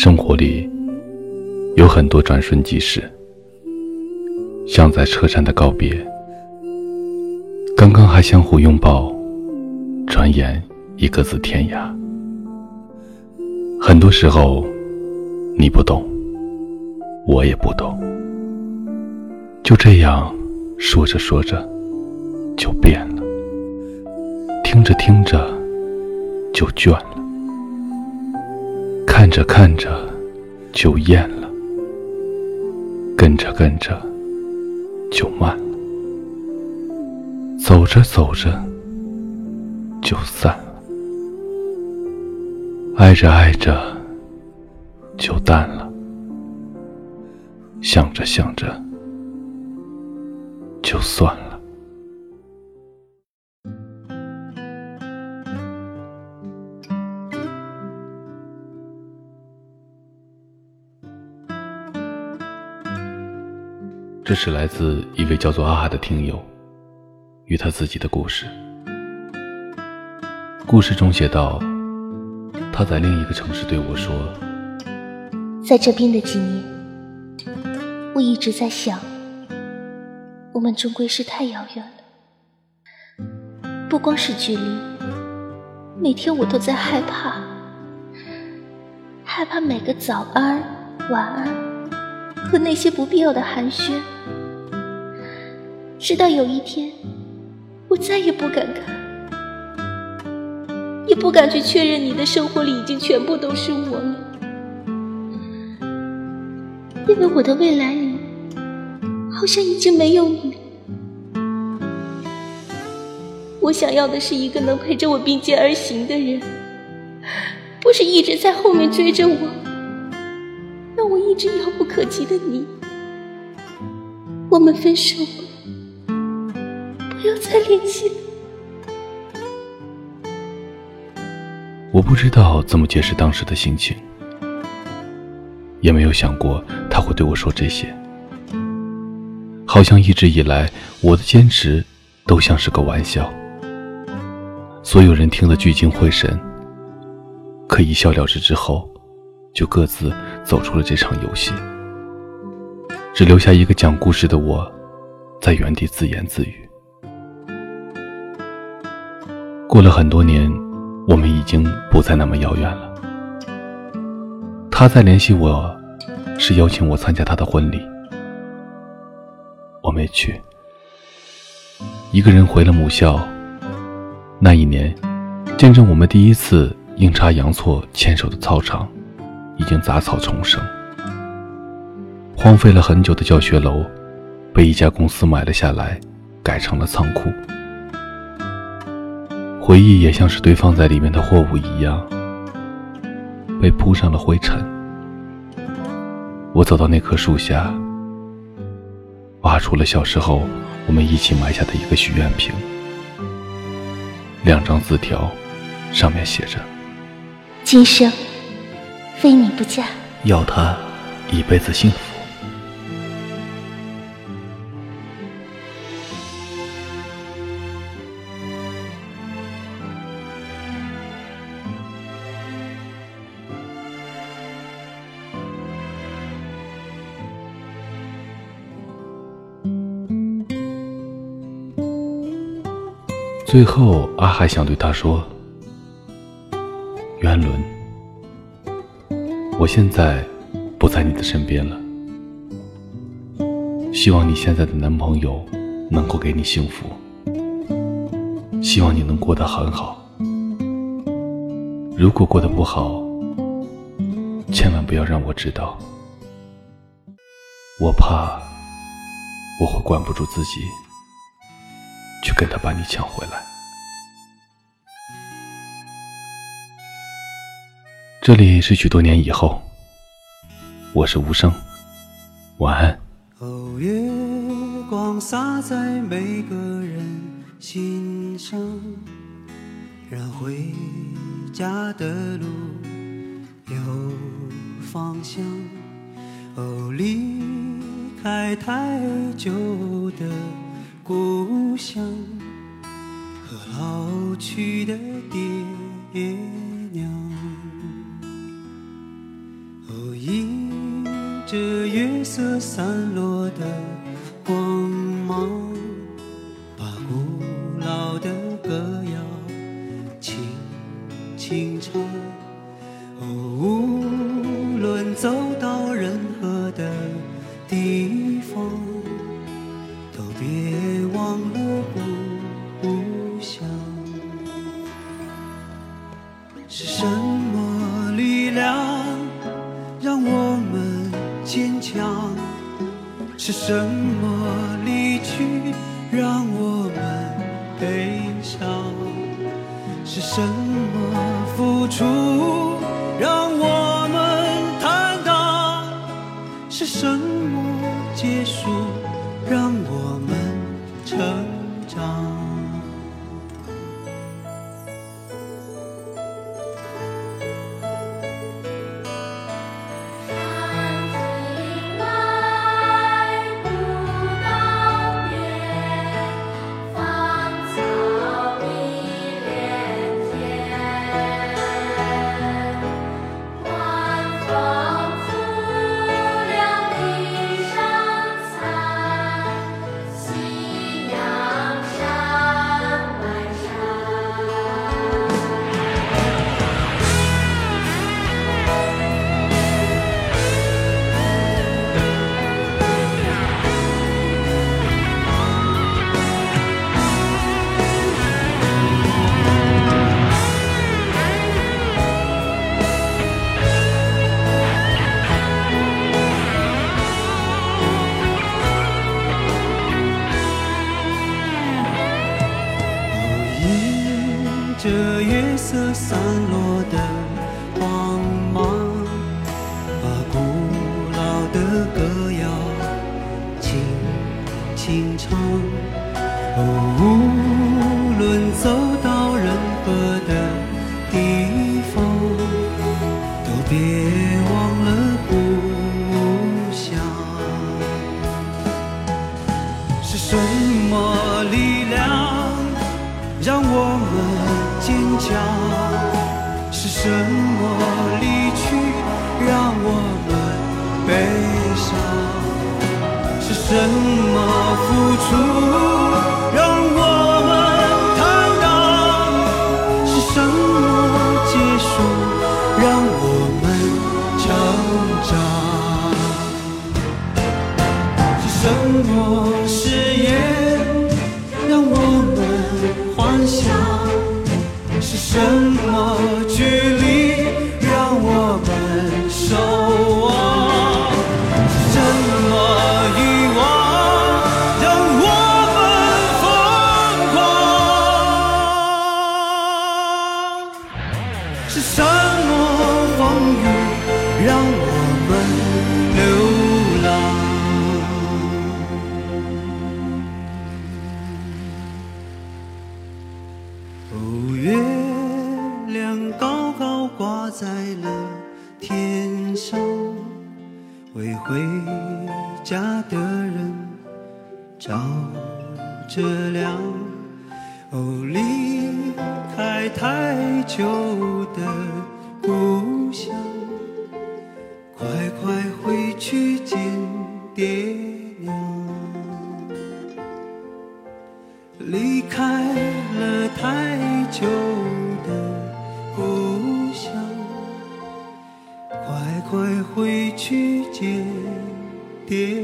生活里有很多转瞬即逝，像在车站的告别，刚刚还相互拥抱，转眼已各自天涯。很多时候，你不懂，我也不懂，就这样说着说着就变了，听着听着就倦了。看着看着就厌了，跟着跟着就慢了，走着走着就散了，爱着爱着就淡了，想着想着就算了。这是来自一位叫做阿哈的听友，与他自己的故事。故事中写道：“他在另一个城市对我说，在这边的几年，我一直在想，我们终归是太遥远了。不光是距离，每天我都在害怕，害怕每个早安、晚安和那些不必要的寒暄。”直到有一天，我再也不敢看，也不敢去确认你的生活里已经全部都是我了，因为我的未来里好像已经没有你。我想要的是一个能陪着我并肩而行的人，不是一直在后面追着我，让我一直遥不可及的你。我们分手吧。不要再联系了。我不知道怎么解释当时的心情，也没有想过他会对我说这些。好像一直以来，我的坚持都像是个玩笑，所有人听得聚精会神，可一笑了之之后，就各自走出了这场游戏，只留下一个讲故事的我，在原地自言自语。过了很多年，我们已经不再那么遥远了。他在联系我，是邀请我参加他的婚礼，我没去，一个人回了母校。那一年，见证我们第一次阴差阳错牵手的操场，已经杂草丛生，荒废了很久的教学楼，被一家公司买了下来，改成了仓库。回忆也像是堆放在里面的货物一样，被铺上了灰尘。我走到那棵树下，挖出了小时候我们一起埋下的一个许愿瓶，两张字条，上面写着：“今生非你不嫁，要他一辈子幸福。”最后，阿海想对他说：“元伦，我现在不在你的身边了。希望你现在的男朋友能够给你幸福，希望你能过得很好。如果过得不好，千万不要让我知道，我怕我会管不住自己。”去跟他把你抢回来。这里是许多年以后，我是无声，晚安。哦，月光洒在每个人心上，让回家的路有方向。哦，离开太久的。故乡和老去的爹娘，色散落的光芒，把古老的歌谣轻轻唱。哦，无论走到任何坚强？是什么离去让我们悲伤？是什么付出让我们坦荡？是什么结束让我们成长？歌谣轻轻唱。哦，无论走到任何的地方，都别忘了故乡。是什么力量让我们坚强？是什么付的人照着亮。哦，离开太久的故乡，快快回去见爹娘。离开了太久的故乡，快快回去见爹。